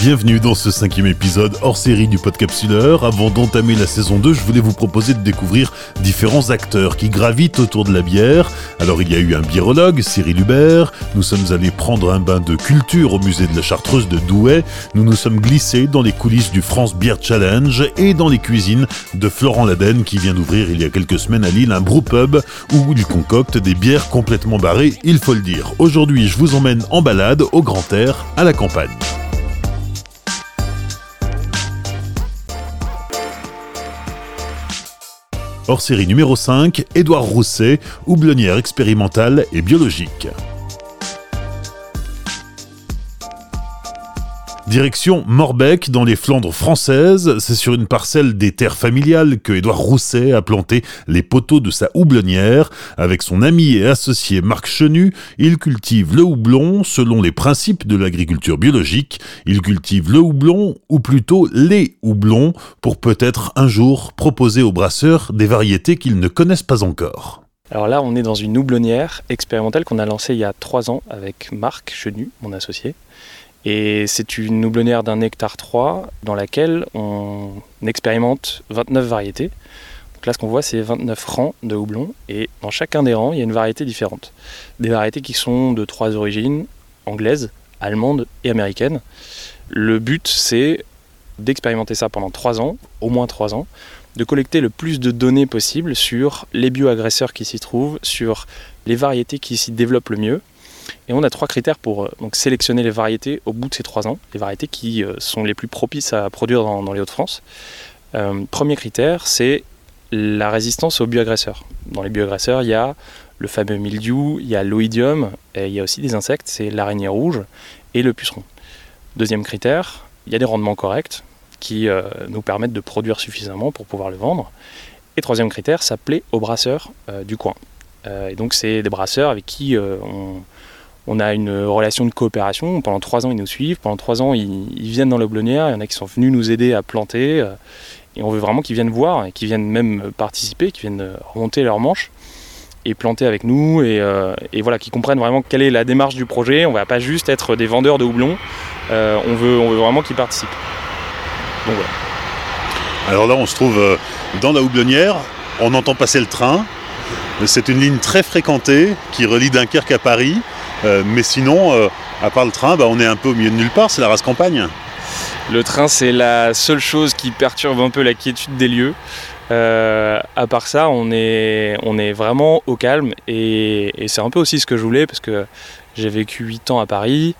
Bienvenue dans ce cinquième épisode hors série du Podcapsuleur. Avant d'entamer la saison 2, je voulais vous proposer de découvrir différents acteurs qui gravitent autour de la bière. Alors il y a eu un biérologue, Cyril Hubert, nous sommes allés prendre un bain de culture au musée de la Chartreuse de Douai, nous nous sommes glissés dans les coulisses du France Beer Challenge et dans les cuisines de Florent Laden qui vient d'ouvrir il y a quelques semaines à Lille un brewpub où il concocte des bières complètement barrées, il faut le dire. Aujourd'hui je vous emmène en balade au grand air, à la campagne. Hors série numéro 5, Édouard Rousset, houblonnière expérimentale et biologique. Direction Morbec, dans les Flandres françaises. C'est sur une parcelle des terres familiales que Édouard Rousset a planté les poteaux de sa houblonnière. Avec son ami et associé Marc Chenu, il cultive le houblon selon les principes de l'agriculture biologique. Il cultive le houblon, ou plutôt les houblons, pour peut-être un jour proposer aux brasseurs des variétés qu'ils ne connaissent pas encore. Alors là, on est dans une houblonnière expérimentale qu'on a lancée il y a trois ans avec Marc Chenu, mon associé. C'est une houblonnière d'un hectare 3 dans laquelle on expérimente 29 variétés. Donc là, ce qu'on voit, c'est 29 rangs de houblon. Et dans chacun des rangs, il y a une variété différente. Des variétés qui sont de trois origines, anglaises, allemandes et américaines. Le but, c'est d'expérimenter ça pendant 3 ans, au moins 3 ans, de collecter le plus de données possible sur les bioagresseurs qui s'y trouvent, sur les variétés qui s'y développent le mieux, et on a trois critères pour euh, donc, sélectionner les variétés au bout de ces trois ans, les variétés qui euh, sont les plus propices à produire dans, les Hauts-de-France. Euh, premier critère, c'est la résistance aux bioagresseurs. Dans les bioagresseurs, il y a le fameux mildiou, il y a l'oïdium, et il y a aussi des insectes, c'est l'araignée rouge et le puceron. Deuxième critère, il y a des rendements corrects qui nous permettent de produire suffisamment pour pouvoir le vendre. Et troisième critère, ça plaît aux brasseurs du coin. et donc c'est des brasseurs avec qui on, on a une relation de coopération. Pendant trois ans, ils nous suivent. Pendant trois ans, ils, viennent dans l'Oblonnière. Il y en a qui sont venus nous aider à planter. Euh, et on veut vraiment qu'ils viennent voir et qu'ils viennent même participer, qu'ils viennent remonter leurs manches et planter avec nous. Et, euh, voilà, qu'ils comprennent vraiment quelle est la démarche du projet. On ne va pas juste être des vendeurs de houblon. Euh, on, veut, on veut vraiment qu'ils participent. Donc voilà. Alors là, on se trouve dans la houblonnière. On entend passer le train. C'est une ligne très fréquentée qui relie Dunkerque à Paris. Euh, mais sinon, euh, à part le train, bah, on est un peu au milieu de nulle part, c'est la race campagne. Le train, c'est la seule chose qui perturbe un peu la quiétude des lieux. Euh, à part ça, on est, vraiment au calme et, c'est un peu aussi ce que je voulais parce que j'ai vécu 8 ans à Paris.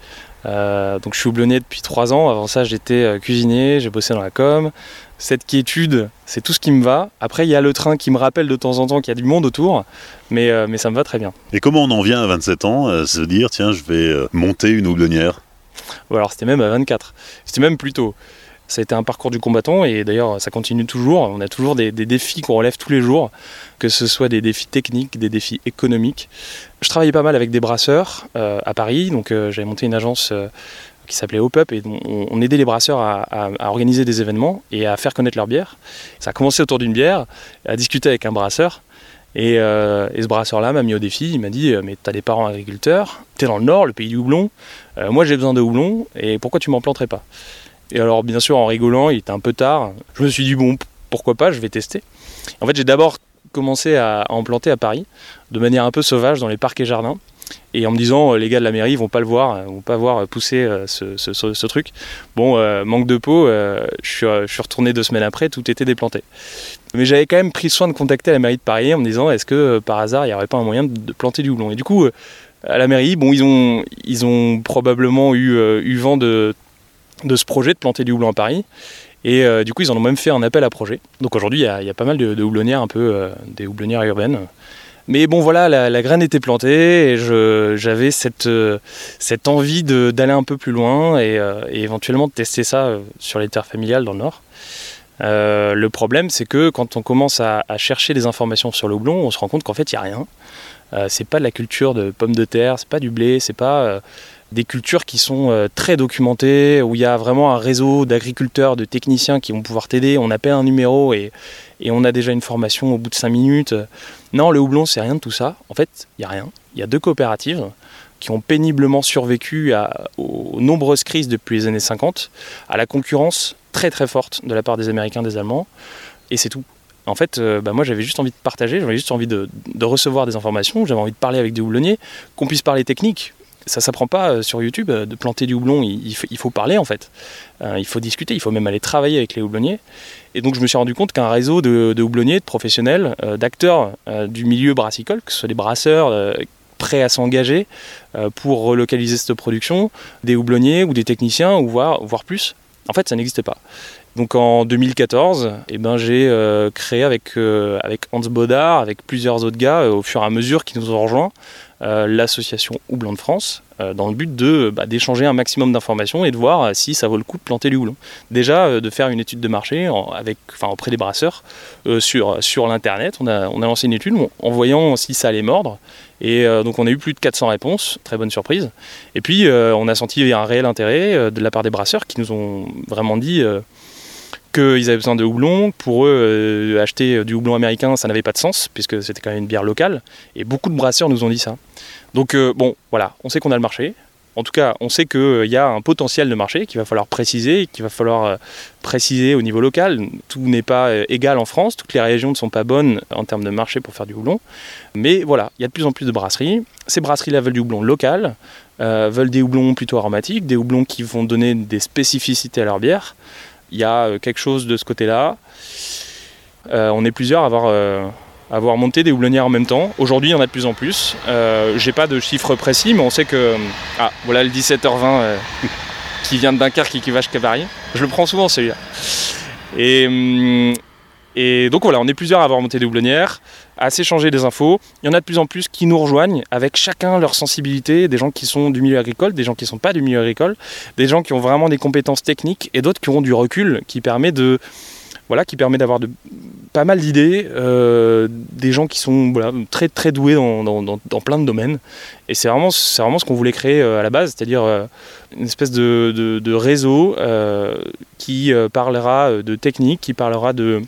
donc je suis houblonnier depuis 3 ans. Avant ça, j'étais cuisinier, j'ai bossé dans la com cette quiétude, c'est tout ce qui me va. Après, il y a le train qui me rappelle de temps en temps qu'il y a du monde autour, mais, euh, mais ça me va très bien. Et comment on en vient à 27 ans à se dire, tiens, je vais euh, monter une houblonnière? Alors, c'était même à 24. C'était même plus tôt. Ça a été un parcours du combattant et d'ailleurs ça continue toujours. On a toujours des, défis qu'on relève tous les jours, que ce soit des défis techniques, des défis économiques. Je travaillais pas mal avec des brasseurs euh, à Paris, donc j'avais monté une agence qui s'appelait Hop Up et on, aidait les brasseurs à, organiser des événements et à faire connaître leur bière. Ça a commencé autour d'une bière, à discuter avec un brasseur. Et, euh, ce brasseur-là m'a mis au défi, il m'a dit euh, Mais t'as des parents agriculteurs, t'es dans le nord, le pays du houblon, euh, moi j'ai besoin de houblon, et pourquoi tu m'en planterais pas? Et alors, bien sûr, en rigolant, il était un peu tard, je me suis dit Bon, pourquoi pas, je vais tester. En fait, j'ai d'abord commencé à en planter à Paris, de manière un peu sauvage, dans les parcs et jardins et en me disant euh, les gars de la mairie ils vont pas le voir, ils vont pas voir pousser euh, ce, truc. Bon, euh, manque de peau, je, suis, retourné deux semaines après, tout était déplanté. Mais j'avais quand même pris soin de contacter la mairie de Paris en me disant est-ce que par hasard il n'y aurait pas un moyen de, planter du houblon? Et du coup, à la mairie, bon, ils ont, probablement eu, vent de, de ce projet de planter du houblon à Paris. Et du coup, ils en ont même fait un appel à projet. Donc aujourd'hui, il y, a pas mal de, de houblonnières, un peu des houblonnières urbaines. Mais bon, voilà, la, graine était plantée et j'avais cette, euh, envie d'aller un peu plus loin euh, et, éventuellement de tester ça euh, sur les terres familiales dans le Nord. le problème, c'est que quand on commence à, chercher des informations sur le on se rend compte qu'en fait, il n'y a rien. c'est pas de la culture de pommes de terre, c'est pas du blé, c'est pas des cultures qui sont très documentées, où il y a vraiment un réseau d'agriculteurs, de techniciens qui vont pouvoir t'aider. On appelle un numéro et, on a déjà une formation au bout de 5 minutes. Non, le houblon, c'est rien de tout ça. En fait, il n'y a rien. Il y a deux coopératives qui ont péniblement survécu aux nombreuses crises depuis les années 50, à la concurrence très très forte de la part des Américains, des Allemands, et c'est tout. En fait, euh, bah, moi j'avais juste envie de partager, j'avais juste envie de, de recevoir des informations, j'avais envie de parler avec des houblonniers, qu'on puisse parler technique, ça s'apprend pas euh, sur YouTube euh, de planter du houblon, il, faut, parler en fait. Euh, il faut discuter, il faut même aller travailler avec les houblonniers. Et donc je me suis rendu compte qu'un réseau de, houblonniers, de professionnels, d'acteurs du milieu brassicole, que ce soit des brasseurs prêts à s'engager pour relocaliser cette production, des houblonniers ou des techniciens, ou voire, plus, en fait ça n'existe pas. Donc en 2014, eh ben, j'ai créé avec, avec Hans Baudard, avec plusieurs autres gars, au fur et à mesure qui nous ont rejoints, l'association Houblon de France, euh, dans le but de bah, d'échanger un maximum d'informations et de voir euh, si ça vaut le coup de planter du houblon. Déjà, de faire une étude de marché avec, enfin, auprès des brasseurs sur, sur l'internet. On a, on a lancé une étude en voyant si ça allait mordre. Et donc on a eu plus de 400 réponses, très bonne surprise. Et puis on a senti un réel intérêt de la part des brasseurs qui nous ont vraiment dit qu'ils avaient besoin de houblon. Pour eux, euh, acheter du houblon américain, ça n'avait pas de sens, puisque c'était quand même une bière locale. Et beaucoup de brasseurs nous ont dit ça. Donc euh, bon, voilà, on sait qu'on a le marché. En tout cas, on sait qu'il euh, y a un potentiel de marché qu'il va falloir préciser, qu'il va falloir préciser au niveau local. Tout n'est pas égal en France, toutes les régions ne sont pas bonnes en termes de marché pour faire du houblon. Mais voilà, il y a de plus en plus de brasseries. Ces brasseries-là veulent du houblon local, veulent des houblons plutôt aromatiques, des houblons qui vont donner des spécificités à leur bière il y a euh, quelque chose de ce côté-là. Euh, on est plusieurs à avoir, euh, monté des houblonnières en même temps. Aujourd'hui, il y en a de plus en plus. J'ai pas de chiffres précis, mais on sait que. Ah, voilà le 17h20 qui vient de Dunkerque et qui va jusqu'à Paris. Je le prends souvent celui-là. Et, hum, et donc voilà, on est plusieurs à avoir monté des houblonnières, à s'échanger des infos. Il y en a de plus en plus qui nous rejoignent avec chacun leur sensibilité, des gens qui sont du milieu agricole, des gens qui ne sont pas du milieu agricole, des gens qui ont vraiment des compétences techniques et d'autres qui ont du recul qui permet de voilà, qui permet d'avoir pas mal d'idées, euh, des gens qui sont très très doués dans, plein de domaines. Et c'est vraiment, vraiment ce qu'on voulait créer euh, à la base, c'est-à-dire euh, une espèce de, de réseau qui parlera de technique, qui parlera de,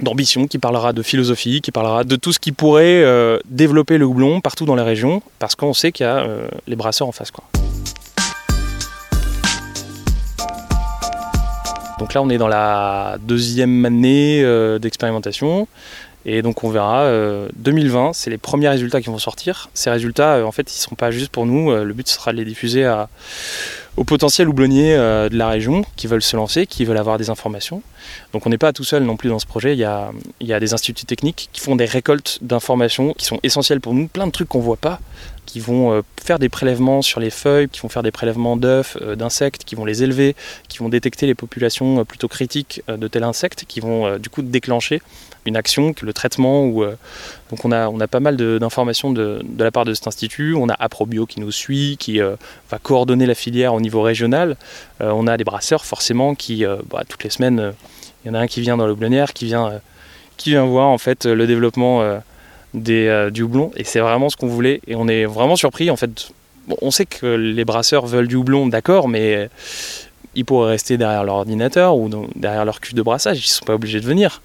d'ambition, qui parlera de philosophie, qui parlera de tout ce qui pourrait euh, développer le houblon partout dans les régions, parce qu'on sait qu'il y a euh, les brasseurs en face. Quoi. Donc là, on est dans la deuxième année euh, d'expérimentation. Et donc on verra, 2020, c'est les premiers résultats qui vont sortir. Ces résultats, en fait, ils ne seront pas juste pour nous. le but sera de les diffuser aux potentiels houblonniers de la région qui veulent se lancer, qui veulent avoir des informations. Donc on n'est pas tout seul non plus dans ce projet, il y a des instituts techniques qui font des récoltes d'informations qui sont essentielles pour nous, plein de trucs qu'on ne voit pas, qui vont euh, faire des prélèvements sur les feuilles, qui vont faire des prélèvements d'œufs, euh, d'insectes, qui vont les élever, qui vont détecter les populations euh, plutôt critiques de tel insecte, qui vont du coup déclencher une action, le traitement. Donc on a, on a pas mal d'informations de, la part de cet institut. On a Aprobio qui nous suit, qui va coordonner la filière au niveau régional. on a des brasseurs forcément qui, bah, toutes les semaines, il y en a un qui vient dans le qui vient, qui vient voir en fait le développement des, euh, du houblon et c'est vraiment ce qu'on voulait et on est vraiment surpris en fait. on sait que les brasseurs veulent du houblon, d'accord, mais ils pourraient rester derrière leur ordinateur ou derrière leur cuve de brassage, ils sont pas obligés de venir.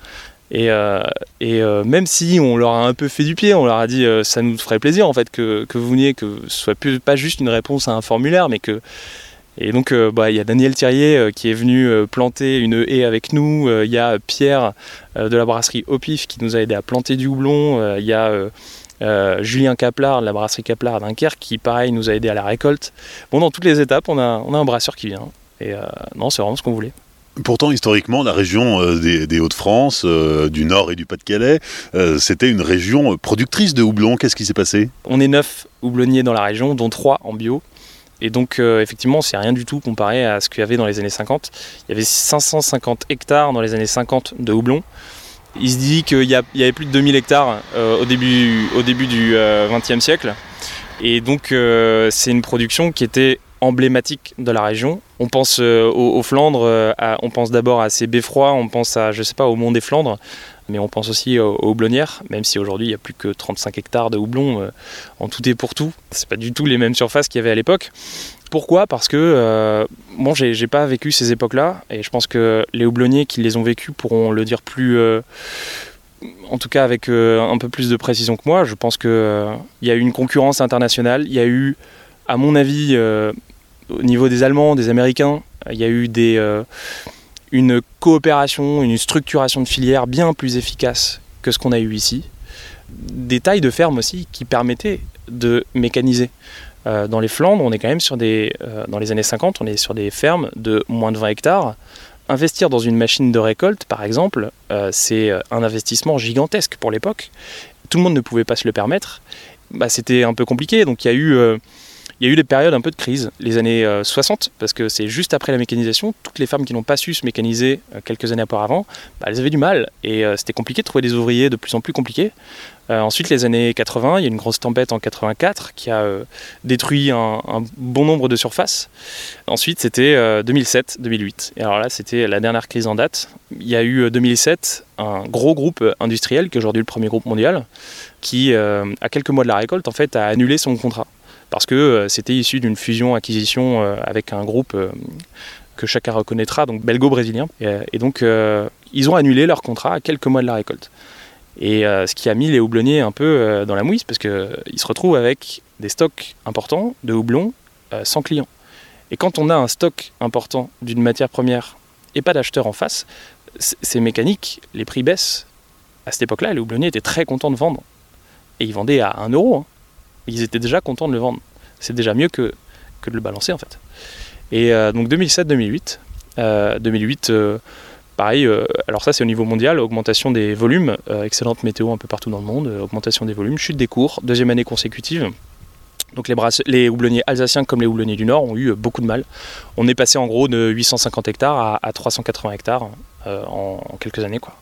Et, euh, euh, même si on leur a un peu fait du pied, on leur a dit ça nous ferait plaisir en fait que, que vous veniez, que ce soit plus, pas juste une réponse à un formulaire, mais que et donc, euh, bah, il y a Daniel Thierrier euh, qui est venu euh, planter une haie avec nous. Il y a Pierre de la brasserie Opif qui nous a aidé à planter du houblon. Il y a Julien Caplar de la brasserie Caplar à Dunkerque qui, pareil, nous a aidé à la récolte. Bon, dans toutes les étapes, on a, on a un brasseur qui vient. Et non, c'est vraiment ce qu'on voulait. Pourtant, historiquement, la région des, Hauts-de-France, du Nord et du Pas-de-Calais, c'était une région productrice de houblon. Qu'est-ce qui s'est passé? On est neuf houblonniers dans la région, dont trois en bio. Et donc, euh, effectivement, c'est rien du tout comparé à ce qu'il y avait dans les années 50. Il y avait 550 hectares dans les années 50 de houblon. Il se dit qu'il y, avait plus de 2000 hectares euh, au, début, au début du XXe euh, siècle. Et donc, c'est une production qui était emblématique de la région. On pense aux, Flandres, on pense d'abord à ces beffrois, on pense à, je sais pas, au Mont des Flandres, mais on pense aussi aux, houblonnières, même si aujourd'hui il n'y a plus que 35 hectares de houblon euh, en tout et pour tout. C'est pas du tout les mêmes surfaces qu'il y avait à l'époque. Pourquoi? Parce que euh, bon, j'ai pas vécu ces époques-là, et je pense que les houblonniers qui les ont vécues pourront le dire plus. Euh, en tout cas avec un peu plus de précision que moi, je pense qu'il y a eu une concurrence internationale, il y a eu À mon avis, au niveau des Allemands, des Américains, il y a eu des, une coopération, une structuration de filière bien plus efficace que ce qu'on a eu ici. Des tailles de ferme aussi qui permettaient de mécaniser. Euh, dans les Flandres, on est quand même sur des, euh, dans les années 50, on est sur des fermes de moins de 20 hectares. Investir dans une machine de récolte, par exemple, euh, c'est un investissement gigantesque pour l'époque. Tout le monde ne pouvait pas se le permettre. Bah, c'était un peu compliqué, donc il y a eu il y a eu des périodes un peu de crise, les années 60, parce que c'est juste après la mécanisation, toutes les fermes qui n'ont pas su se mécaniser quelques années auparavant, bah, elles avaient du mal, et c'était compliqué de trouver des ouvriers de plus en plus compliqués. Euh, ensuite, les années 80, il y a une grosse tempête en 84 qui a euh, détruit un, bon nombre de surfaces. Ensuite, c'était 2007-2008. Euh, et alors là, c'était la dernière crise en date. Il y a eu 2007 un gros groupe industriel, qui est aujourd'hui le premier groupe mondial, qui, à quelques mois de la récolte, en fait, a annulé son contrat. Parce que c'était issu d'une fusion-acquisition avec un groupe que chacun reconnaîtra, donc belgo-brésilien. et donc, ils ont annulé leur contrat à quelques mois de la récolte. Et euh, ce qui a mis les houblonniers un peu euh, dans la mouise, parce qu'ils se retrouvent avec des stocks importants de houblon euh, sans clients. Et quand on a un stock important d'une matière première et pas d'acheteur en face, c'est mécanique, les prix baissent. À cette époque-là, les houblonniers étaient très contents de vendre. Et ils vendaient à 1 euro. Hein. Ils étaient déjà contents de le vendre. C'est déjà mieux que, que de le balancer en fait. Et donc 2007-2008. 2008 Pareil, euh, alors ça c'est au niveau mondial, augmentation des volumes, euh, excellente météo un peu partout dans le monde, euh, augmentation des volumes, chute des cours, deuxième année consécutive. Donc les, les, houblonniers alsaciens comme les houblonniers du Nord ont eu beaucoup de mal. On est passé en gros de 850 hectares à, 380 hectares en, quelques années. Quoi.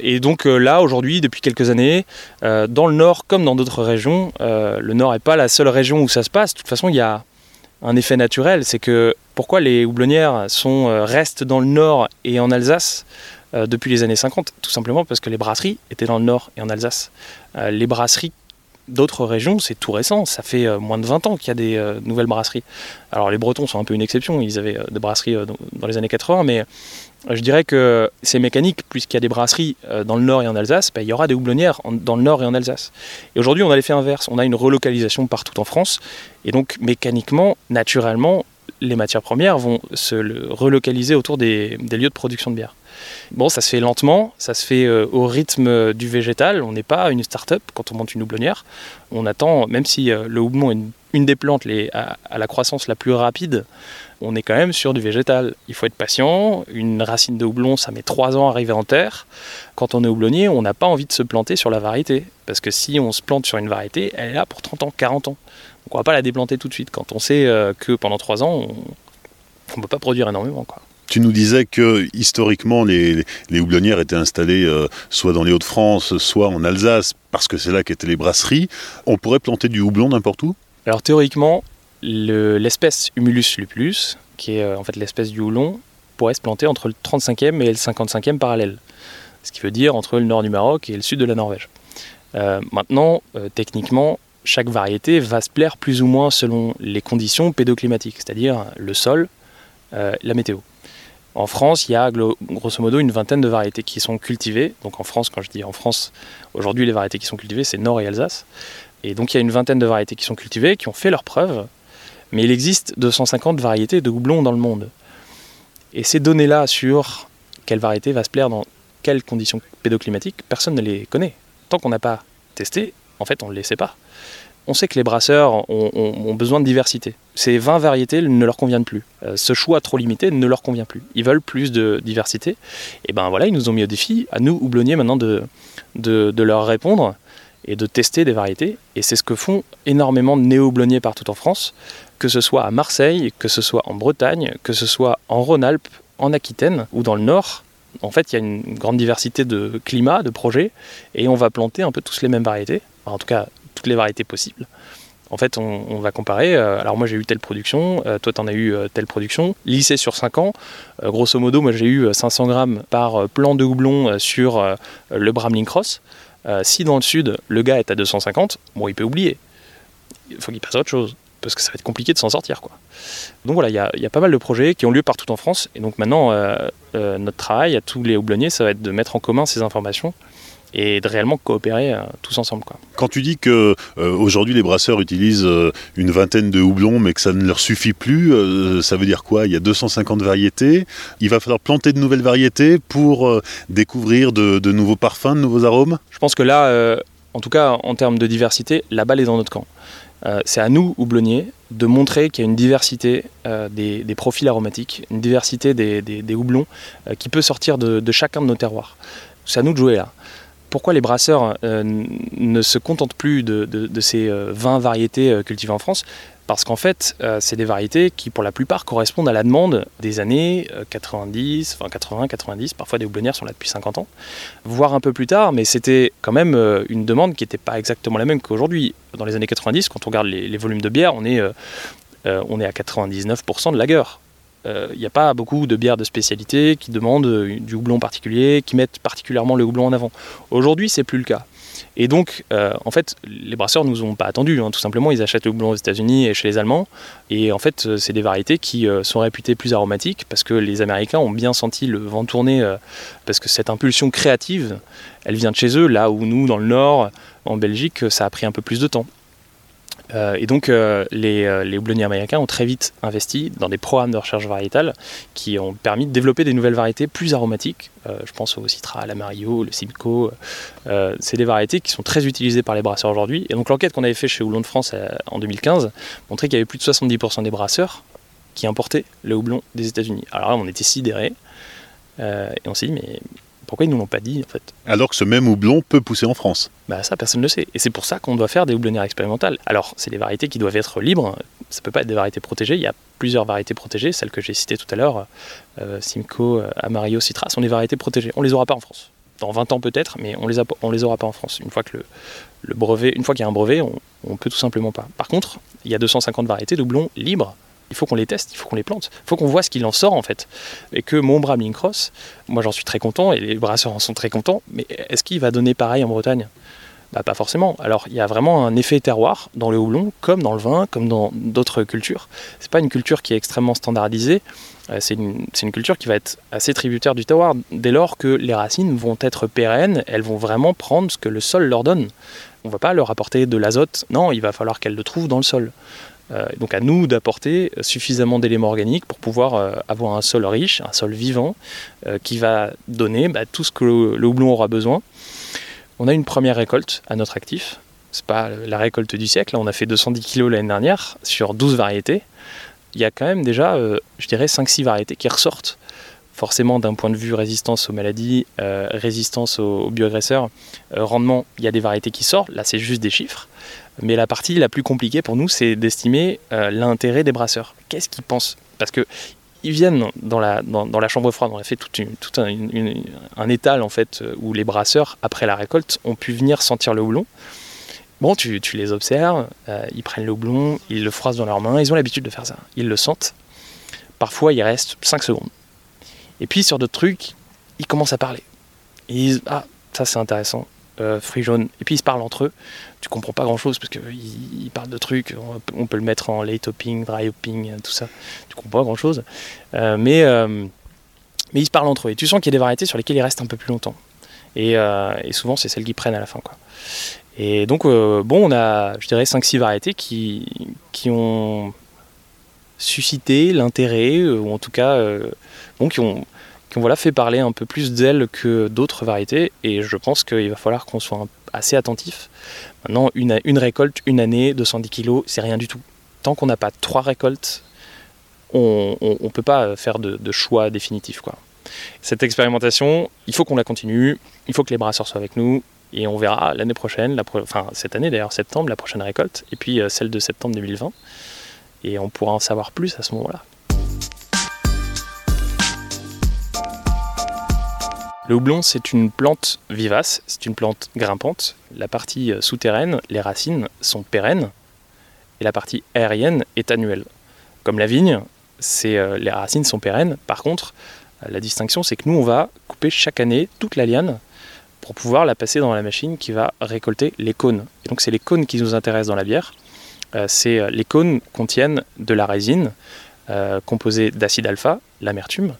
Et donc là, aujourd'hui, depuis quelques années, dans le Nord comme dans d'autres régions, le Nord n'est pas la seule région où ça se passe. De toute façon, il y a un effet naturel, c'est que pourquoi les houblonnières sont, euh, restent dans le nord et en Alsace euh, depuis les années 50 Tout simplement parce que les brasseries étaient dans le nord et en Alsace. Euh, les brasseries d'autres régions, c'est tout récent, ça fait moins de 20 ans qu'il y a des nouvelles brasseries. Alors les Bretons sont un peu une exception, ils avaient des brasseries dans les années 80, mais je dirais que c'est mécanique, puisqu'il y a des brasseries euh, dans le nord et en Alsace, bah, il y aura des houblonnières dans le nord et en Alsace. Et aujourd'hui, on a l'effet inverse. On a une relocalisation partout en France. Et donc, mécaniquement, naturellement, les matières premières vont se relocaliser autour des, lieux de production de bière. Bon, ça se fait lentement, ça se fait euh, au rythme du végétal. On n'est pas une start-up quand on monte une houblonnière. On attend, même si euh, le houblon est une, des plantes à, la croissance la plus rapide, on est quand même sur du végétal. Il faut être patient. Une racine de houblon, ça met 3 ans à arriver en terre. Quand on est houblonnier, on n'a pas envie de se planter sur la variété. Parce que si on se plante sur une variété, elle est là pour 30 ans, 40 ans. Donc on va pas la déplanter tout de suite. Quand on sait euh, que pendant 3 ans, on ne peut pas produire énormément. Tu nous disais que historiquement, les, houblonnières étaient installées euh, soit dans les Hauts-de-France, soit en Alsace, parce que c'est là qu'étaient les brasseries. On pourrait planter du houblon n'importe où? Alors théoriquement, l'espèce Humulus lupulus, qui est euh, en fait l'espèce du houblon, pourrait se planter entre le 35e et le 55e parallèle. Ce qui veut dire entre le nord du Maroc et le sud de la Norvège. Euh, maintenant, techniquement, chaque variété va se plaire plus ou moins selon les conditions pédoclimatiques, c'est-à-dire le sol, la météo. En France, il y a grosso modo une vingtaine de variétés qui sont cultivées. Donc en France, quand je dis en France, aujourd'hui les variétés qui sont cultivées, c'est Nord et Alsace. Et donc il y a une vingtaine de variétés qui sont cultivées, qui ont fait leurs preuves mais il existe 250 variétés de houblon dans le monde. Et ces données-là sur quelle variété va se plaire dans quelles conditions pédoclimatiques, personne ne les connaît. Tant qu'on n'a pas testé, en fait, on ne le sait pas. On sait que les brasseurs ont, besoin de diversité. Ces 20 variétés ne leur conviennent plus. Euh, ce choix trop limité ne leur convient plus. Ils veulent plus de diversité. Et ben voilà, ils nous ont mis au défi, à nous, houblonniers, maintenant de, de, leur répondre et de tester des variétés. Et c'est ce que font énormément de néo-houblonniers partout en France que ce soit à Marseille, que ce soit en Bretagne, que ce soit en Rhône-Alpes, en Aquitaine ou dans le Nord. En fait, il y a une grande diversité de climats, de projets, et on va planter un peu tous les mêmes variétés, en tout cas toutes les variétés possibles. En fait, on, va comparer. Euh, alors moi j'ai eu telle production, euh, toi tu en as eu euh, telle production. Lycée sur 5 ans, grosso modo, moi j'ai eu 500 grammes par plan de houblon sur le Bramling Cross. si dans le sud le gars est à 250, bon il peut oublier. Il faut qu'il passe à autre chose parce que ça va être compliqué de s'en sortir. Quoi. Donc voilà, il y, a pas mal de projets qui ont lieu partout en France. Et donc maintenant, euh, euh, notre travail à tous les houblonniers, ça va être de mettre en commun ces informations et de réellement coopérer tous ensemble. Quoi. Quand tu dis que aujourd'hui les brasseurs utilisent une vingtaine de houblons mais que ça ne leur suffit plus, ça veut dire quoi? Il y a 250 variétés, il va falloir planter de nouvelles variétés pour découvrir de, de, nouveaux parfums, de nouveaux arômes? Je pense que là, en tout cas en termes de diversité, la balle est dans notre camp. Euh, c'est à nous, houblonniers, de montrer qu'il y a une diversité euh, des, profils aromatiques, une diversité des, houblons euh, qui peut sortir de, chacun de nos terroirs. C'est à nous de jouer là. Pourquoi les brasseurs ne se contentent plus de, ces 20 variétés cultivées en France? Parce qu'en fait, euh, c'est des variétés qui, pour la plupart, correspondent à la demande des années 90, euh, enfin 80, 90, parfois des houblonnières sont là depuis 50 ans, voire un peu plus tard, mais c'était quand même euh, une demande qui n'était pas exactement la même qu'aujourd'hui. Dans les années 90, quand on regarde les, volumes de bière, on est, on est à 99% de lager. Il n'y a pas beaucoup de bières de spécialité qui demandent du houblon particulier, qui mettent particulièrement le houblon en avant. Aujourd'hui, c'est plus le cas. Et donc, euh, en fait, les brasseurs ne nous ont pas attendus. Hein. tout simplement, ils achètent le houblon aux États-Unis et chez les Allemands. Et en fait, euh, c'est des variétés qui euh, sont réputées plus aromatiques parce que les Américains ont bien senti le vent tourner. parce que cette impulsion créative, elle vient de chez eux, là où nous, dans le Nord, en Belgique, ça a pris un peu plus de temps. Euh, et donc euh, les, euh, houblonniers américains ont très vite investi dans des programmes de recherche variétale qui ont permis de développer des nouvelles variétés plus aromatiques. je pense au Citra, à l'Amarillo, le Simcoe. c'est des variétés qui sont très utilisées par les brasseurs aujourd'hui. Et donc l'enquête qu'on avait fait chez Houblon de France en 2015 montrait qu'il y avait plus de 70% des brasseurs qui importaient le houblon des États-Unis. Alors là, on était sidérés. et on s'est dit, mais pourquoi ils ne nous l'ont pas dit en fait Alors que ce même houblon peut pousser en France Bah ça personne ne le sait. Et c'est pour ça qu'on doit faire des houblonnières expérimentales. Alors c'est des variétés qui doivent être libres, ça ne peut pas être des variétés protégées, il y a plusieurs variétés protégées, celles que j'ai citées tout à l'heure, euh, Simcoe, euh, Amarillo, Citra, sont des variétés protégées. On ne les aura pas en France. Dans 20 ans peut-être, mais on les on les aura pas en France. Une fois que le, brevet, une fois qu'il y a un brevet, on, ne peut tout simplement pas. Par contre, il y a 250 variétés de houblons libres il faut qu'on les teste, il faut qu'on les plante, il faut qu'on voit ce qu'il en sort en fait. Et que mon bras Cross, moi j'en suis très content et les brasseurs en sont très contents, mais est-ce qu'il va donner pareil en Bretagne? Bah, Pas forcément. Alors il y a vraiment un effet terroir dans le houblon, comme dans le vin, comme dans d'autres cultures. C'est pas une culture qui est extrêmement standardisée, euh, c'est une, une, culture qui va être assez tributaire du terroir dès lors que les racines vont être pérennes, elles vont vraiment prendre ce que le sol leur donne. On ne va pas leur apporter de l'azote, non, il va falloir qu'elles le trouvent dans le sol. Euh, donc à nous d'apporter suffisamment d'éléments organiques pour pouvoir euh, avoir un sol riche, un sol vivant, euh, qui va donner bah, tout ce que le, houblon aura besoin. On a une première récolte à notre actif. C'est pas la récolte du siècle. On a fait 210 kg l'année dernière sur 12 variétés. Il y a quand même déjà, je dirais, 5-6 variétés qui ressortent forcément d'un point de vue résistance aux maladies, résistance aux, bioagresseurs, rendement, il y a des variétés qui sortent, là c'est juste des chiffres. Mais la partie la plus compliquée pour nous, c'est d'estimer euh, l'intérêt des brasseurs. Qu'est-ce qu'ils pensent? Parce que ils viennent dans la, dans, la chambre froide, on a fait tout, un, étal en fait où les brasseurs, après la récolte, ont pu venir sentir le houblon. Bon, tu, tu les observes, euh, ils prennent le houblon, ils le froissent dans leurs mains, ils ont l'habitude de faire ça, ils le sentent. Parfois, il reste 5 secondes. Et puis sur d'autres trucs, ils commencent à parler. ils disent Ah, ça c'est intéressant, euh, fruits jaunes. Et puis ils se parlent entre eux. Tu comprends pas grand chose parce qu'ils parlent de trucs. On peut le mettre en late hopping, dry hopping, tout ça. Tu comprends pas grand chose. Euh, mais, euh, mais ils se parlent entre eux. Et tu sens qu'il y a des variétés sur lesquelles ils restent un peu plus longtemps. Et, souvent, c'est celles qui prennent à la fin. Quoi. Et donc, bon, on a, je dirais, 5-6 variétés qui, qui ont suscité l'intérêt, ou en tout cas, bon, qui ont qui ont voilà, fait parler un peu plus d'elles que d'autres variétés. Et je pense qu'il va falloir qu'on soit assez attentif. Maintenant, une, une récolte, une année, 210 kg, c'est rien du tout. Tant qu'on n'a pas trois récoltes, on ne peut pas faire de, choix définitif. Quoi. Cette expérimentation, il faut qu'on la continue, il faut que les brasseurs soient avec nous, et on verra l'année prochaine, la enfin cette année d'ailleurs, septembre, la prochaine récolte, et puis euh, celle de septembre 2020. Et on pourra en savoir plus à ce moment-là. Le houblon, c'est une plante vivace, c'est une plante grimpante. La partie euh, souterraine, les racines, sont pérennes et la partie aérienne est annuelle. Comme la vigne, euh, les racines sont pérennes. Par contre, euh, la distinction, c'est que nous, on va couper chaque année toute la liane pour pouvoir la passer dans la machine qui va récolter les cônes. Et donc, c'est les cônes qui nous intéressent dans la bière. les cônes contiennent de la résine composée d'acide alpha, l'amertume,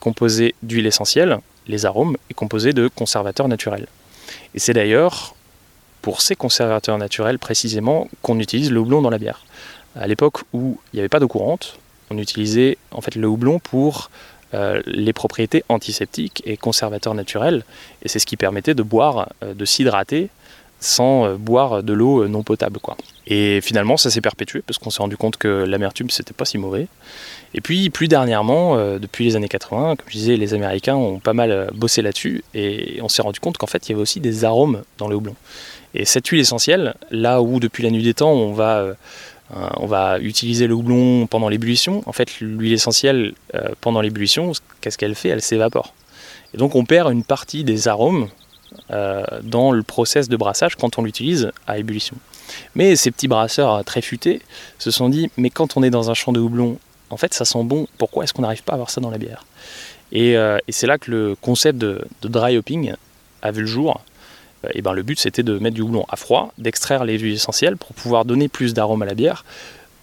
composée d'huile essentielle, les arômes, est composé de conservateurs naturels. Et c'est d'ailleurs pour ces conservateurs naturels précisément qu'on utilise le houblon dans la bière. À l'époque où il n'y avait pas d'eau courante, on utilisait en fait le houblon pour euh, les propriétés antiseptiques et conservateurs naturels, et c'est ce qui permettait de boire, euh, de s'hydrater sans euh, boire de l'eau non potable. Quoi. Et finalement, ça s'est perpétué parce qu'on s'est rendu compte que l'amertume, c'était pas si mauvais. Et puis, plus dernièrement, depuis les années 80, comme je disais, les Américains ont pas mal bossé là-dessus et on s'est rendu compte qu'en fait, il y avait aussi des arômes dans le houblon. Et cette huile essentielle, là où depuis la nuit des temps, on va euh, on va utiliser le houblon pendant l'ébullition. En fait, l'huile essentielle, euh, pendant l'ébullition, qu'est-ce qu'elle fait? Elle s'évapore. Et donc on perd une partie des arômes euh, dans le process de brassage quand on l'utilise à ébullition. Mais ces petits brasseurs très futés se sont dit, mais quand on est dans un champ de houblon, en fait ça sent bon, pourquoi est-ce qu'on n'arrive pas à avoir ça dans la bière? Et, c'est là que le concept de, dry hopping a vu le jour, et ben, le but c'était de mettre du houblon à froid, d'extraire les huiles essentielles pour pouvoir donner plus d'arôme à la bière,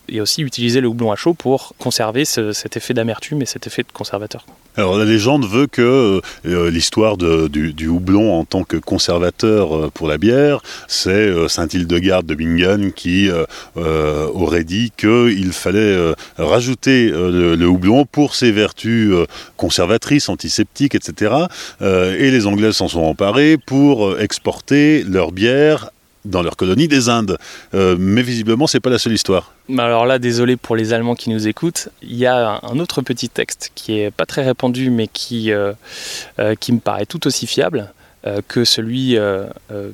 et aussi utiliser le houblon à chaud pour conserver cet effet d'amertume et cet effet de conservateur. Alors la légende veut que euh, l'histoire du, houblon en tant que conservateur euh, pour la bière, c'est euh, Saint Hildegarde de Bingen qui aurait dit qu'il fallait rajouter le, houblon pour ses vertus conservatrices, antiseptiques, etc. et les Anglais s'en sont emparés pour exporter leur bière dans leur colonie des Indes. Euh, mais visiblement, c'est pas la seule histoire. Alors là, désolé pour les Allemands qui nous écoutent, il y a un autre petit texte qui est pas très répandu, mais qui, euh, euh, qui me paraît tout aussi fiable que celui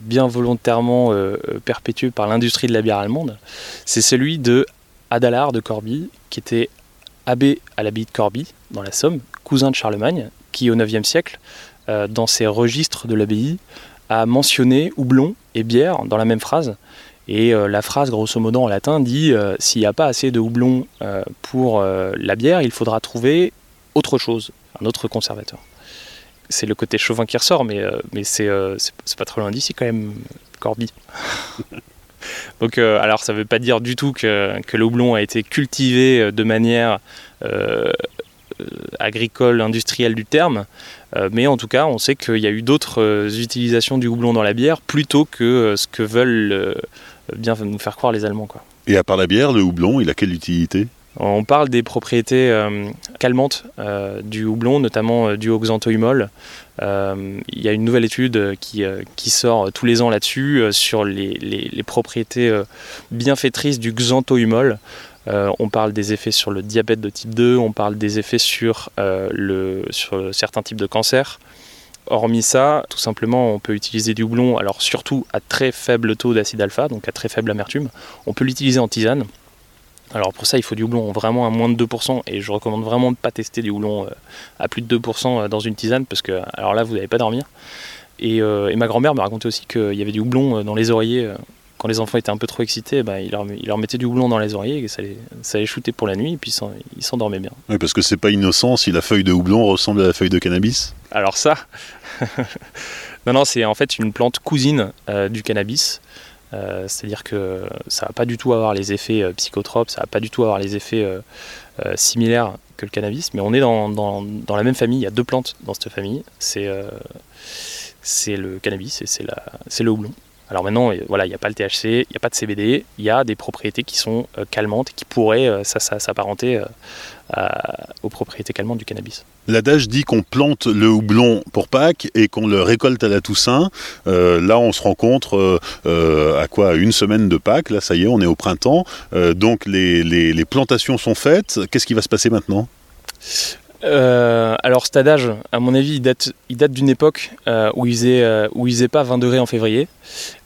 bien volontairement perpétué par l'industrie de la bière allemande. C'est celui de Adalard de Corbie, qui était abbé à l'abbaye de Corbie, dans la Somme, cousin de Charlemagne, qui au IXe siècle, dans ses registres de l'abbaye, a mentionné houblon et bière dans la même phrase. Et euh, la phrase, grosso modo en latin, dit euh, s'il n'y a pas assez de houblon euh, pour la bière, il faudra trouver autre chose, un autre conservateur. C'est le côté chauvin qui ressort, mais, mais c'est, pas trop loin d'ici quand même, Corby. Donc, alors ça ne veut pas dire du tout que, que, le houblon a été cultivé de manière agricole, industrielle du terme, euh, mais en tout cas, on sait qu'il y a eu d'autres euh, utilisations du houblon dans la bière plutôt que euh, ce que veulent bien nous faire croire les Allemands. Quoi. Et à part la bière, le houblon, il a quelle utilité? On parle des propriétés calmantes du houblon, notamment du xanthoïmol. il y a une nouvelle étude qui, qui sort tous les ans là-dessus sur les, les, propriétés bienfaitrices du xanthoïmol. Euh, on parle des effets sur le diabète de type 2, on parle des effets sur, euh, sur certains types de cancers. Hormis ça, tout simplement, on peut utiliser du houblon, alors surtout à très faible taux d'acide alpha, donc à très faible amertume. On peut l'utiliser en tisane. Alors pour ça, il faut du houblon vraiment à moins de 2%, et je recommande vraiment de ne pas tester du houblon euh, à plus de 2% dans une tisane, parce que alors là, vous n'allez pas dormir. Et, et ma grand-mère me racontait aussi qu'il y avait du houblon dans les oreillers quand les enfants étaient un peu trop excités, bah, il, leur, il, mettait du houblon dans les oreillers et ça les, ça les shootait pour la nuit et puis ils s'endormaient bien. Oui, parce que c'est pas innocent si la feuille de houblon ressemble à la feuille de cannabis Alors ça, non, non, c'est en fait une plante cousine euh, du cannabis. Euh, c'est-à-dire que ça va pas du tout avoir les effets euh, psychotropes, ça va pas du tout avoir les effets similaires que le cannabis, mais on est dans, dans, dans, la même famille, il y a deux plantes dans cette famille, c'est le cannabis et c'est le houblon. Alors maintenant, voilà, il n'y a pas le THC, il n'y a pas de CBD, il y a des propriétés qui sont euh, calmantes et qui pourraient euh, s'apparenter euh, aux propriétés calmantes du cannabis. L'adage dit qu'on plante le houblon pour Pâques et qu'on le récolte à la Toussaint. là, on se rencontre à quoi Une semaine de Pâques. Là, ça y est, on est au printemps. donc les plantations sont faites. Qu'est-ce qui va se passer maintenant? Euh, alors cet adage, à mon avis, il date, d'une époque euh, où, il faisait, euh, où il faisait pas 20 degrés en février.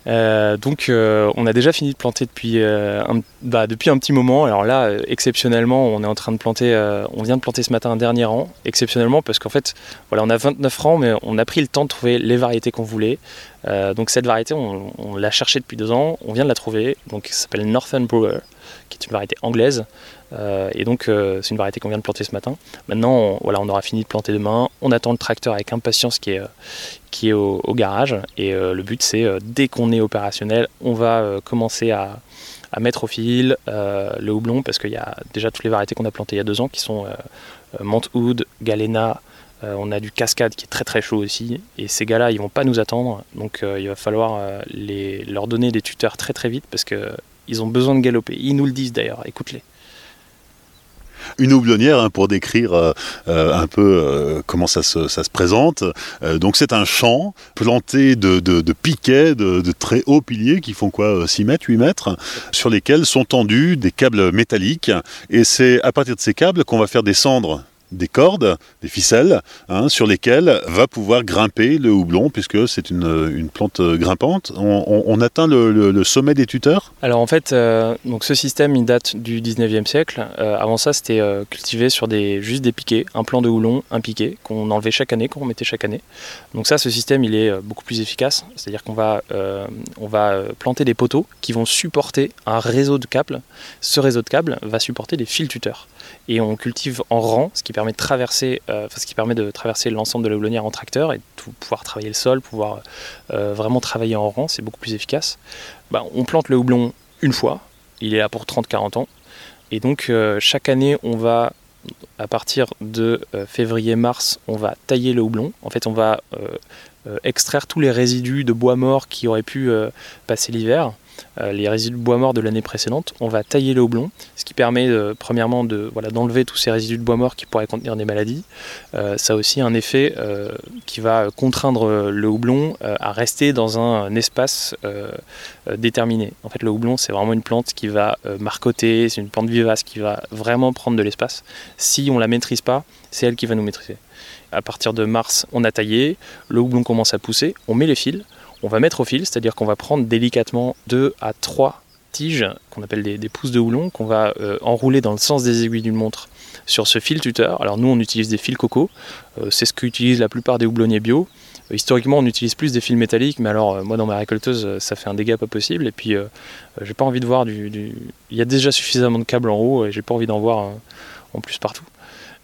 donc on a déjà fini de planter depuis, un, bah, un petit moment. Alors là, exceptionnellement, on est en train de planter, on vient de planter ce matin un dernier rang, exceptionnellement parce qu'en fait, voilà, on a 29 rangs, mais on a pris le temps de trouver les variétés qu'on voulait. donc cette variété, on, on l'a cherchée depuis deux ans, on vient de la trouver. Donc ça s'appelle Northern Brewer, qui est une variété anglaise. Euh, et donc euh, c'est une variété qu'on vient de planter ce matin. Maintenant, on, voilà, on aura fini de planter demain. On attend le tracteur avec impatience qui est, euh, qui est au, garage. Et le but, c'est dès qu'on est opérationnel, on va commencer à, à, mettre au fil le houblon parce qu'il y a déjà toutes les variétés qu'on a plantées il y a deux ans qui sont Montwood, Galena, on a du cascade qui est très très chaud aussi. Et ces gars-là, ils vont pas nous attendre. Donc il va falloir les, leur donner des tuteurs très très vite parce qu'ils ont besoin de galoper. Ils nous le disent d'ailleurs, écoute-les une houblonnière hein, pour décrire euh, euh, un peu euh, comment ça se, présente. donc c'est un champ planté de, de, piquets, de, de, très hauts piliers qui font quoi 6 mètres, 8 mètres, sur lesquels sont tendus des câbles métalliques. Et c'est à partir de ces câbles qu'on va faire descendre des cordes, des ficelles, hein, sur lesquelles va pouvoir grimper le houblon, puisque c'est une, plante grimpante. On, atteint le, sommet des tuteurs? Alors en fait, euh, donc ce système, il date du 19e siècle. Euh, avant ça, c'était euh, cultivé sur des, juste des piquets, un plant de houblon, un piquet, qu'on enlevait chaque année, qu'on remettait chaque année. Donc ça, ce système, il est beaucoup plus efficace. C'est-à-dire qu'on va, on va planter des poteaux qui vont supporter un réseau de câbles. Ce réseau de câbles va supporter des fils tuteurs. Et on cultive en rang, ce qui permet traverser, euh, ce qui permet de traverser l'ensemble de la houblonnière en tracteur et de pouvoir travailler le sol, pouvoir euh, vraiment travailler en rang, c'est beaucoup plus efficace. Bah, on plante le houblon une fois, il est là pour 30-40 ans, et donc euh, chaque année on va à partir de février-mars, on va tailler le houblon. En fait, on va extraire tous les résidus de bois mort qui auraient pu passer l'hiver. Euh, les résidus de bois mort de l'année précédente. On va tailler le houblon, ce qui permet euh, premièrement de voilà, d'enlever tous ces résidus de bois mort qui pourraient contenir des maladies. Euh, ça a aussi un effet qui va contraindre le houblon à rester dans un, espace déterminé. En fait, le houblon, c'est vraiment une plante qui va marcoter, c'est une plante vivace qui va vraiment prendre de l'espace. Si on la maîtrise pas, c'est elle qui va nous maîtriser. À partir de mars, on a taillé, le houblon commence à pousser, on met les fils, on va mettre au fil, c'est-à-dire qu'on va prendre délicatement 2 à 3 tiges, qu'on appelle des, pousses de houblon, qu'on va euh, enrouler dans le sens des aiguilles d'une montre sur ce fil tuteur. Alors nous, on utilise des fils coco, euh, c'est ce qu'utilisent la plupart des houblonniers bio. Euh, historiquement, on utilise plus des fils métalliques, mais alors moi, dans ma récolteuse, ça fait un dégât pas possible. Et puis, j'ai pas envie de voir du, Il y a déjà suffisamment de câbles en haut, et j'ai pas envie d'en voir en plus partout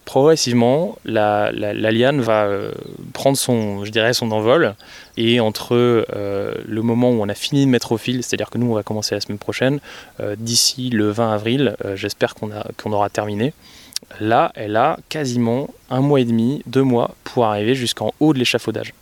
progressivement, la, liane va euh, prendre son, envol. Et entre euh, le moment où on a fini de mettre au fil, c'est-à-dire que nous, on va commencer la semaine prochaine, euh, d'ici le 20 avril, j'espère qu'on aura terminé. Là, elle a quasiment un mois et demi, deux mois pour arriver jusqu'en haut de l'échafaudage.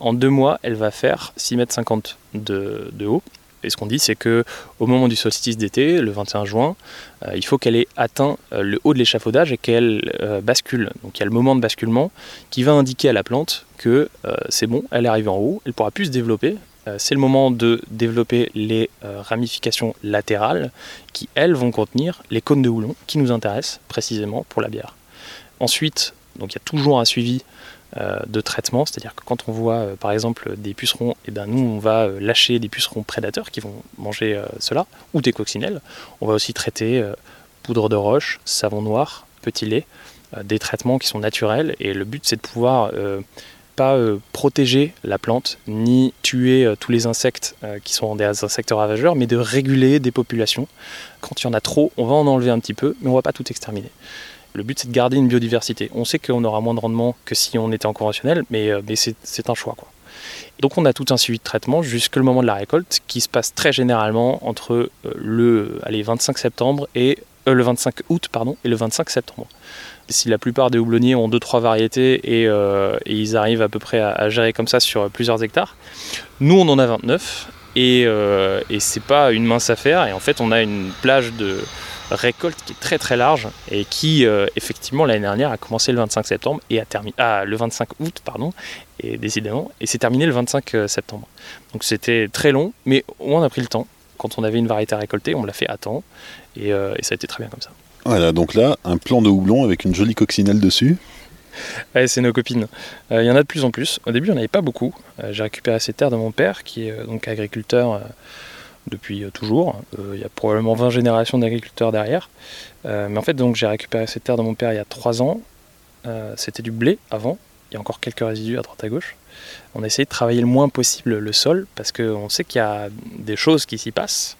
En deux mois, elle va faire 6,50 mètres de haut. Et ce qu'on dit, c'est que au moment du solstice d'été, le 21 juin, euh, il faut qu'elle ait atteint euh, le haut de l'échafaudage et qu'elle euh, bascule. Donc il y a le moment de basculement qui va indiquer à la plante que c'est bon, elle est arrivée en haut, elle pourra plus se développer. c'est le moment de développer les ramifications latérales qui, elles, vont contenir les cônes de houblon qui nous intéressent précisément pour la bière. Ensuite, donc il y a toujours un suivi de traitement, c'est-à-dire que quand on voit euh, par exemple des pucerons, et eh ben nous on va euh, lâcher des pucerons prédateurs qui vont manger cela, ou des coccinelles. On va aussi traiter poudre de roche, savon noir, petit lait, des traitements qui sont naturels et le but c'est de pouvoir pas protéger la plante ni tuer tous les insectes qui sont des insectes ravageurs, mais de réguler des populations. Quand il y en a trop, on va en enlever un petit peu, mais on va pas tout exterminer. Le but, c'est de garder une biodiversité. On sait qu'on aura moins de rendement que si on était en conventionnel, mais, euh, c'est un choix. Donc on a tout un suivi de traitement jusqu'au moment de la récolte qui se passe très généralement entre euh, le allez, 25 septembre et euh, le 25 août pardon, et le 25 septembre. Si la plupart des houblonniers ont 2-3 variétés et, ils arrivent à peu près à, gérer comme ça sur plusieurs hectares, nous on en a 29 et, et c'est pas une mince affaire et en fait on a une plage de, récolte qui est très très large et qui euh, effectivement l'année dernière a commencé le 25 septembre et a terminé ah, le 25 août pardon et décidément et c'est terminé le 25 euh, septembre. Donc c'était très long mais on a pris le temps. Quand on avait une variété à récolter, on l'a fait à temps et, euh, et, ça a été très bien comme ça. Voilà donc là un plan de houblon avec une jolie coccinelle dessus. c'est nos copines. Il y en a de plus en plus. Au début, il n'y en avait pas beaucoup. J'ai récupéré ces terres de mon père, qui est donc agriculteur depuis euh, toujours. Euh, il y a probablement 20 générations d'agriculteurs derrière. Euh, mais en fait, donc j'ai récupéré cette terre de mon père il y a 3 ans. C'était du blé avant. Il y a encore quelques résidus à droite à gauche. On a essayé de travailler le moins possible le sol parce qu'on sait qu'il y a des choses qui s'y passent,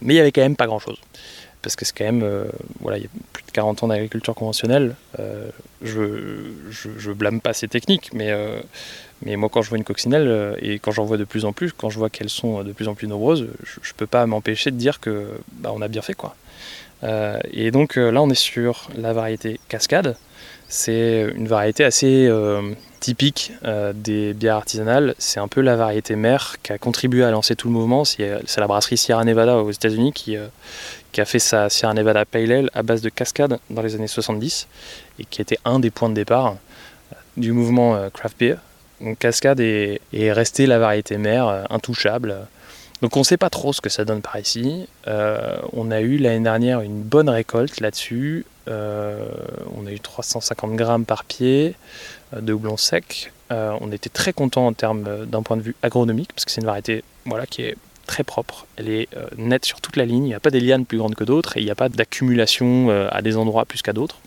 mais il n'y avait quand même pas grand chose. Parce que c'est quand même, voilà, il y a plus de 40 ans d'agriculture conventionnelle. je, je, blâme pas ces techniques, mais mais moi, quand je vois une coccinelle, euh, et quand j'en vois de plus en plus, quand je vois qu'elles sont de plus en plus nombreuses, je ne peux pas m'empêcher de dire que bah, on a bien fait. quoi. et donc là, on est sur la variété Cascade. C'est une variété assez typique des bières artisanales. C'est un peu la variété mère qui a contribué à lancer tout le mouvement. C'est la brasserie Sierra Nevada aux États-Unis qui, qui a fait sa Sierra Nevada Pale Ale à base de cascade dans les années 70 et qui était un des points de départ du mouvement craft beer. Donc cascade est, est restée la variété mère intouchable. Donc on ne sait pas trop ce que ça donne par ici. Euh, on a eu l'année dernière une bonne récolte là-dessus. Euh, on a eu 350 grammes par pied euh, de houblon sec. on était très content en termes d'un point de vue agronomique parce que c'est une variété voilà, qui est très propre. Elle est nette sur toute la ligne. Il n'y a pas des lianes plus grandes que d'autres et il n'y a pas d'accumulation à des endroits plus qu'à d'autres.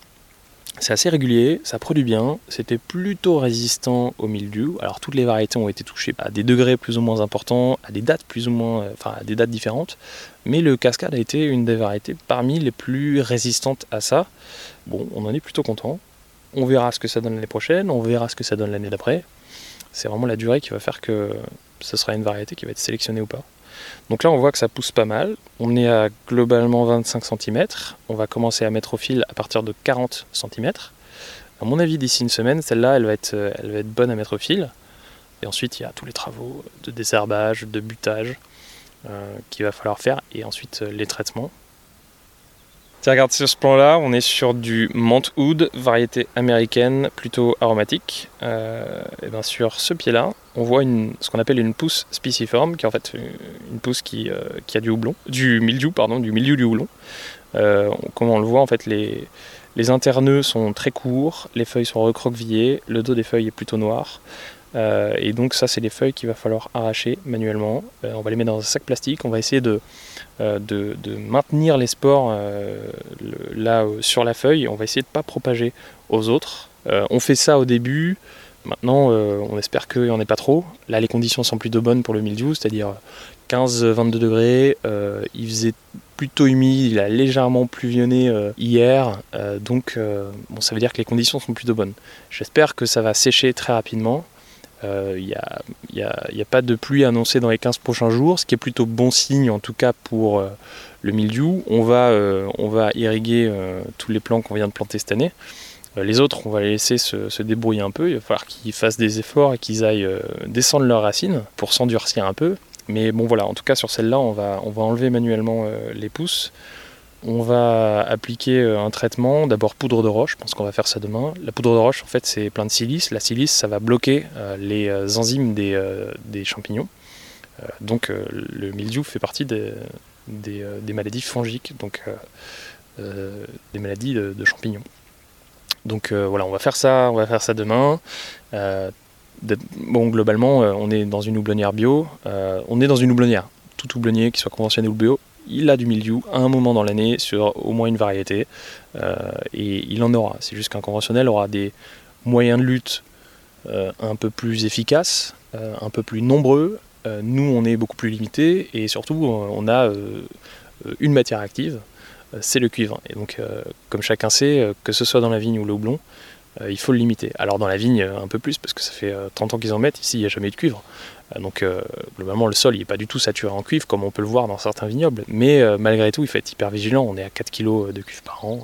C'est assez régulier, ça produit bien, c'était plutôt résistant au mildiou. Alors toutes les variétés ont été touchées à des degrés plus ou moins importants, à des dates plus ou moins, euh, enfin à des dates différentes. Mais le cascade a été une des variétés parmi les plus résistantes à ça. Bon, on en est plutôt content. On verra ce que ça donne l'année prochaine, on verra ce que ça donne l'année d'après. C'est vraiment la durée qui va faire que ce sera une variété qui va être sélectionnée ou pas. Donc là, on voit que ça pousse pas mal. On est à globalement 25 cm. On va commencer à mettre au fil à partir de 40 cm. À mon avis, d'ici une semaine, celle-là, elle, va être, elle va être bonne à mettre au fil. Et ensuite, il y a tous les travaux de désherbage, de butage euh, qu'il va falloir faire. Et ensuite, euh, les traitements. Tiens, regarde sur ce plan-là, on est sur du Wood, variété américaine, plutôt aromatique. Euh, et bien sur ce pied-là, on voit une, ce qu'on appelle une pousse spiciforme, qui est en fait une pousse qui, euh, qui a du houblon, du mildiou, pardon, du milieu du houblon. Euh, comme on le voit, en fait, les, les interneux sont très courts, les feuilles sont recroquevillées, le dos des feuilles est plutôt noir. Euh, et donc ça, c'est les feuilles qu'il va falloir arracher manuellement. Euh, on va les mettre dans un sac plastique. On va essayer de, euh, de, maintenir les spores là sur la feuille. On va essayer de ne pas propager aux autres. on fait ça au début. Maintenant, on espère qu'il n'y en ait pas trop. Là, les conditions sont plutôt bonnes pour le mildiou, c'est-à-dire 15-22 degrés. il faisait plutôt humide, il a légèrement pluvionné hier, donc ça veut dire que les conditions sont plutôt bonnes. J'espère que ça va sécher très rapidement. Il euh, n'y a, pas de pluie annoncée dans les 15 prochains jours, ce qui est plutôt bon signe en tout cas pour euh, le mildiou. On va, euh, on va irriguer tous les plants qu'on vient de planter cette année. les autres, on va les laisser se, débrouiller un peu. Il va falloir qu'ils fassent des efforts et qu'ils aillent descendre leurs racines pour s'endurcir un peu. Mais bon voilà, en tout cas sur celle-là, on va, on va enlever manuellement les pousses. On va appliquer euh, un traitement, d'abord poudre de roche, je pense qu'on va faire ça demain. La poudre de roche, en fait, c'est plein de silice. La silice, ça va bloquer euh, les euh, enzymes des, champignons. donc le mildiou fait partie des, maladies fongiques, donc des maladies de, champignons. Donc voilà, on va faire ça, on va faire ça demain. bon, globalement, on est dans une houblonnière bio. on est dans une houblonnière. Tout houblonnier, qui soit conventionné ou bio, il a du mildiou à un moment dans l'année sur au moins une variété, euh, et il en aura. C'est juste qu'un conventionnel aura des moyens de lutte euh, un peu plus efficaces, euh, un peu plus nombreux. nous, on est beaucoup plus limité, et surtout, on a une matière active, c'est le cuivre. Et donc, comme chacun sait, que ce soit dans la vigne ou le houblon, il faut le limiter. Alors dans la vigne, un peu plus, parce que ça fait 30 ans qu'ils en mettent, ici il n'y a jamais eu de cuivre. Euh, donc euh, globalement le sol n'est pas du tout saturé en cuivre comme on peut le voir dans certains vignobles, mais euh, malgré tout il faut être hyper vigilant, on est à 4 kg de cuivre par an,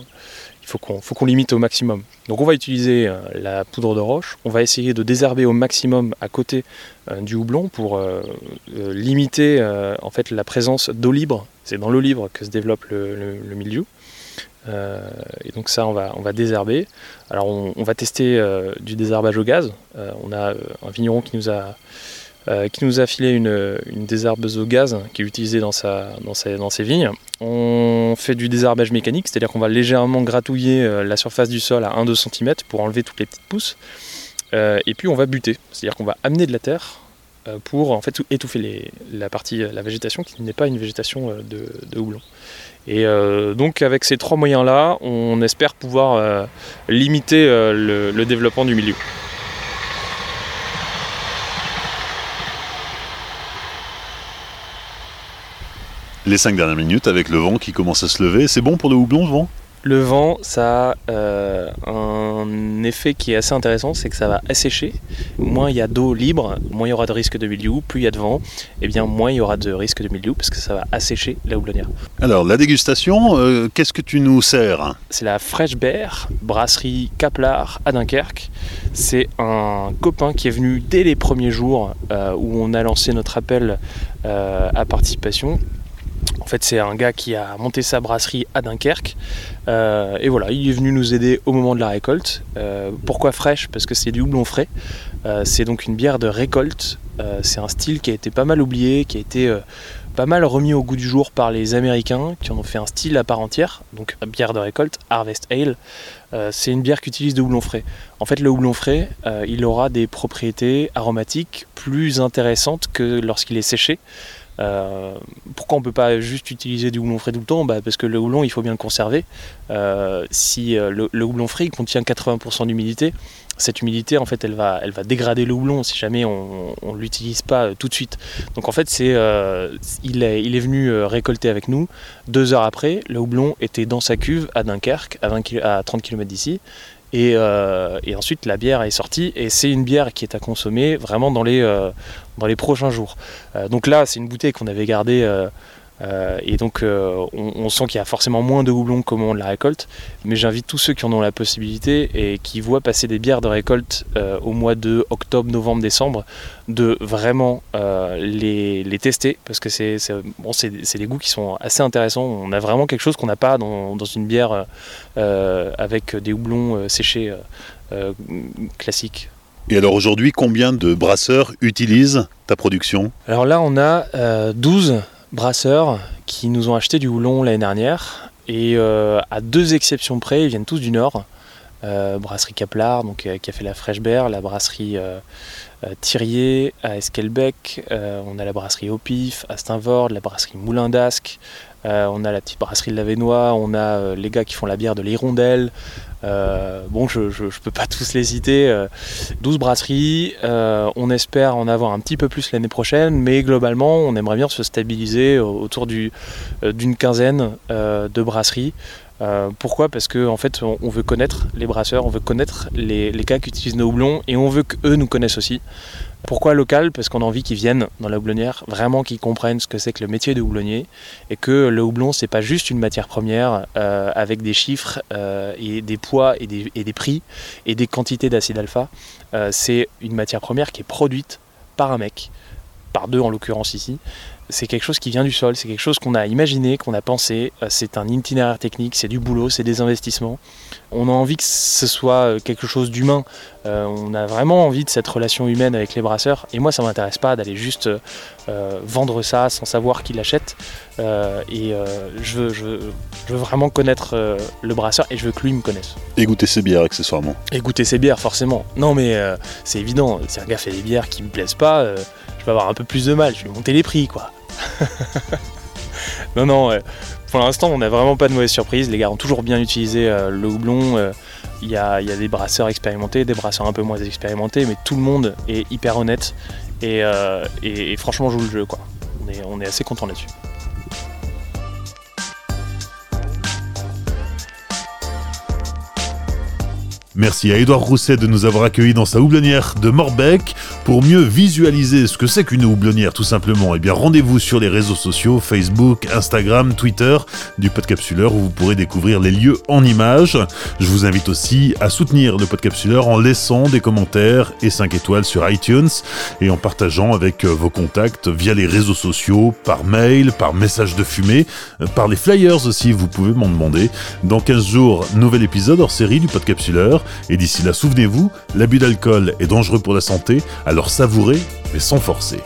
il faut qu'on limite au maximum. Donc on va utiliser la poudre de roche, on va essayer de désherber au maximum à côté du houblon pour limiter en fait la présence d'eau libre, c'est dans l'eau libre que se développe le, mildiou. et donc ça, on va, on va désherber. Alors on, va tester du désherbage au gaz. on a un vigneron qui nous a euh, qui nous a filé une, une, désherbeuse au gaz qui est utilisée dans, sa, dans, sa, dans ses vignes. On fait du désherbage mécanique, c'est-à-dire qu'on va légèrement gratouiller euh, la surface du sol à 1-2 cm pour enlever toutes les petites pousses. Euh, et puis on va buter, c'est-à-dire qu'on va amener de la terre pour en fait étouffer la partie, la végétation qui n'est pas une végétation de, de houblon. Et donc avec ces trois moyens-là, on espère pouvoir limiter le, développement du milieu. les cinq dernières minutes avec le vent qui commence à se lever. C'est bon pour le houblon, le vent? Le vent, ça a euh, un effet qui est assez intéressant, c'est que ça va assécher. Moins il y a d'eau libre, moins il y aura de risque de mildiou. Plus il y a de vent, et eh bien moins il y aura de risque de mildiou parce que ça va assécher la houblonnière. Alors la dégustation, euh, qu'est-ce que tu nous sers? C'est la Fresh Bear, brasserie Kaplar à Dunkerque. C'est un copain qui est venu dès les premiers jours euh, où on a lancé notre appel à participation en fait, c'est un gars qui a monté sa brasserie à Dunkerque. Euh, et voilà, il est venu nous aider au moment de la récolte. Euh, pourquoi fraîche? Parce que c'est du houblon frais. Euh, c'est donc une bière de récolte. c'est un style qui a été pas mal oublié, qui a été pas mal remis au goût du jour par les Américains, qui en ont fait un style à part entière. Donc, bière de récolte, Harvest Ale. c'est une bière qui utilise de houblon frais. En fait, le houblon frais, il aura des propriétés aromatiques plus intéressantes que lorsqu'il est séché. Euh, pourquoi on ne peut pas juste utiliser du houblon frais tout le temps? Bah, Parce que le houblon, il faut bien le conserver. Euh, si euh, le, houblon frais contient 80% d'humidité, cette humidité, en fait, elle va, elle va dégrader le houblon si jamais on ne l'utilise pas tout de suite. Donc en fait, c'est, il, est, il est venu récolter avec nous. Deux heures après, le houblon était dans sa cuve à Dunkerque, à, 20 à 30 km d'ici. Euh, et, ensuite, la bière est sortie et c'est une bière qui est à consommer vraiment dans les, euh, prochains jours. Euh, donc là, c'est une bouteille qu'on avait gardée euh, et donc euh, on, sent qu'il y a forcément moins de houblon comme on la récolte, mais j'invite tous ceux qui en ont la possibilité et qui voient passer des bières de récolte euh, au mois de octobre, novembre, décembre, de vraiment les, tester parce que c'est bon, des goûts qui sont assez intéressants. On a vraiment quelque chose qu'on n'a pas dans, dans, une bière avec des houblons séchés classiques. Et alors aujourd'hui, combien de brasseurs utilisent ta production? Alors là, on a 12 brasseurs qui nous ont acheté du houblon l'année dernière. Et euh, à deux exceptions près, ils viennent tous du Nord. Euh, brasserie Kaplar, donc, euh, qui a fait la Fresh Bear, la brasserie Thirier à Esquelbec, on a la brasserie Opif à Steinvord, la brasserie Moulin d'Ascq, on a la petite brasserie de Lavenois, on a les gars qui font la bière de l'Hirondelle, euh, bon, je ne peux pas tous les citer. 12 euh, brasseries. Euh, on espère en avoir un petit peu plus l'année prochaine, mais globalement, on aimerait bien se stabiliser autour d'une quinzaine de brasseries. Pourquoi? Parce qu'en en fait, on, veut connaître les brasseurs, on veut connaître les, les cas qui utilisent nos houblons et on veut qu'eux nous connaissent aussi. Pourquoi local? Parce qu'on a envie qu'ils viennent dans la houblonnière, vraiment qu'ils comprennent ce que c'est que le métier de houblonnier et que le houblon, c'est pas juste une matière première euh, avec des chiffres euh, et des poids et des, prix et des quantités d'acide alpha. Euh, c'est une matière première qui est produite par un mec, par deux en l'occurrence ici, c'est quelque chose qui vient du sol, c'est quelque chose qu'on a imaginé, qu'on a pensé, euh, c'est un itinéraire technique, c'est du boulot, c'est des investissements. On a envie que ce soit euh, quelque chose d'humain, euh, on a vraiment envie de cette relation humaine avec les brasseurs, et moi ça m'intéresse pas d'aller juste vendre ça sans savoir qui l'achète, et je, veux, je, veux, vraiment connaître le brasseur, et je veux que lui me connaisse. Et goûter ses bières accessoirement. Et goûter ses bières forcément. Non mais c'est évident, si un gars fait des bières qui me plaisent pas, je vais avoir un peu plus de mal, je vais monter les prix quoi. non, non, pour l'instant, on n'a vraiment pas de mauvaise surprise. Les gars ont toujours bien utilisé euh, le houblon. Euh, il y, a, des brasseurs expérimentés, des brasseurs un peu moins expérimentés, mais tout le monde est hyper honnête et, euh, franchement joue le jeu. Quoi. On, est, on est assez content là-dessus. Merci à Édouard Rousset de nous avoir accueillis dans sa houblonnière de Morbec. Pour mieux visualiser ce que c'est qu'une houblonnière tout simplement, eh bien rendez-vous sur les réseaux sociaux Facebook, Instagram, Twitter du Podcapsuleur où vous pourrez découvrir les lieux en images. Je vous invite aussi à soutenir le Podcapsuleur en laissant des commentaires et 5 étoiles sur iTunes et en partageant avec euh, vos contacts via les réseaux sociaux, par mail, par message de fumée, euh, par les flyers aussi, vous pouvez m'en demander. Dans 15 jours, nouvel épisode hors série du Podcapsuleur. Et d'ici là, souvenez-vous, l'abus d'alcool est dangereux pour la santé, alors savourez, mais sans forcer.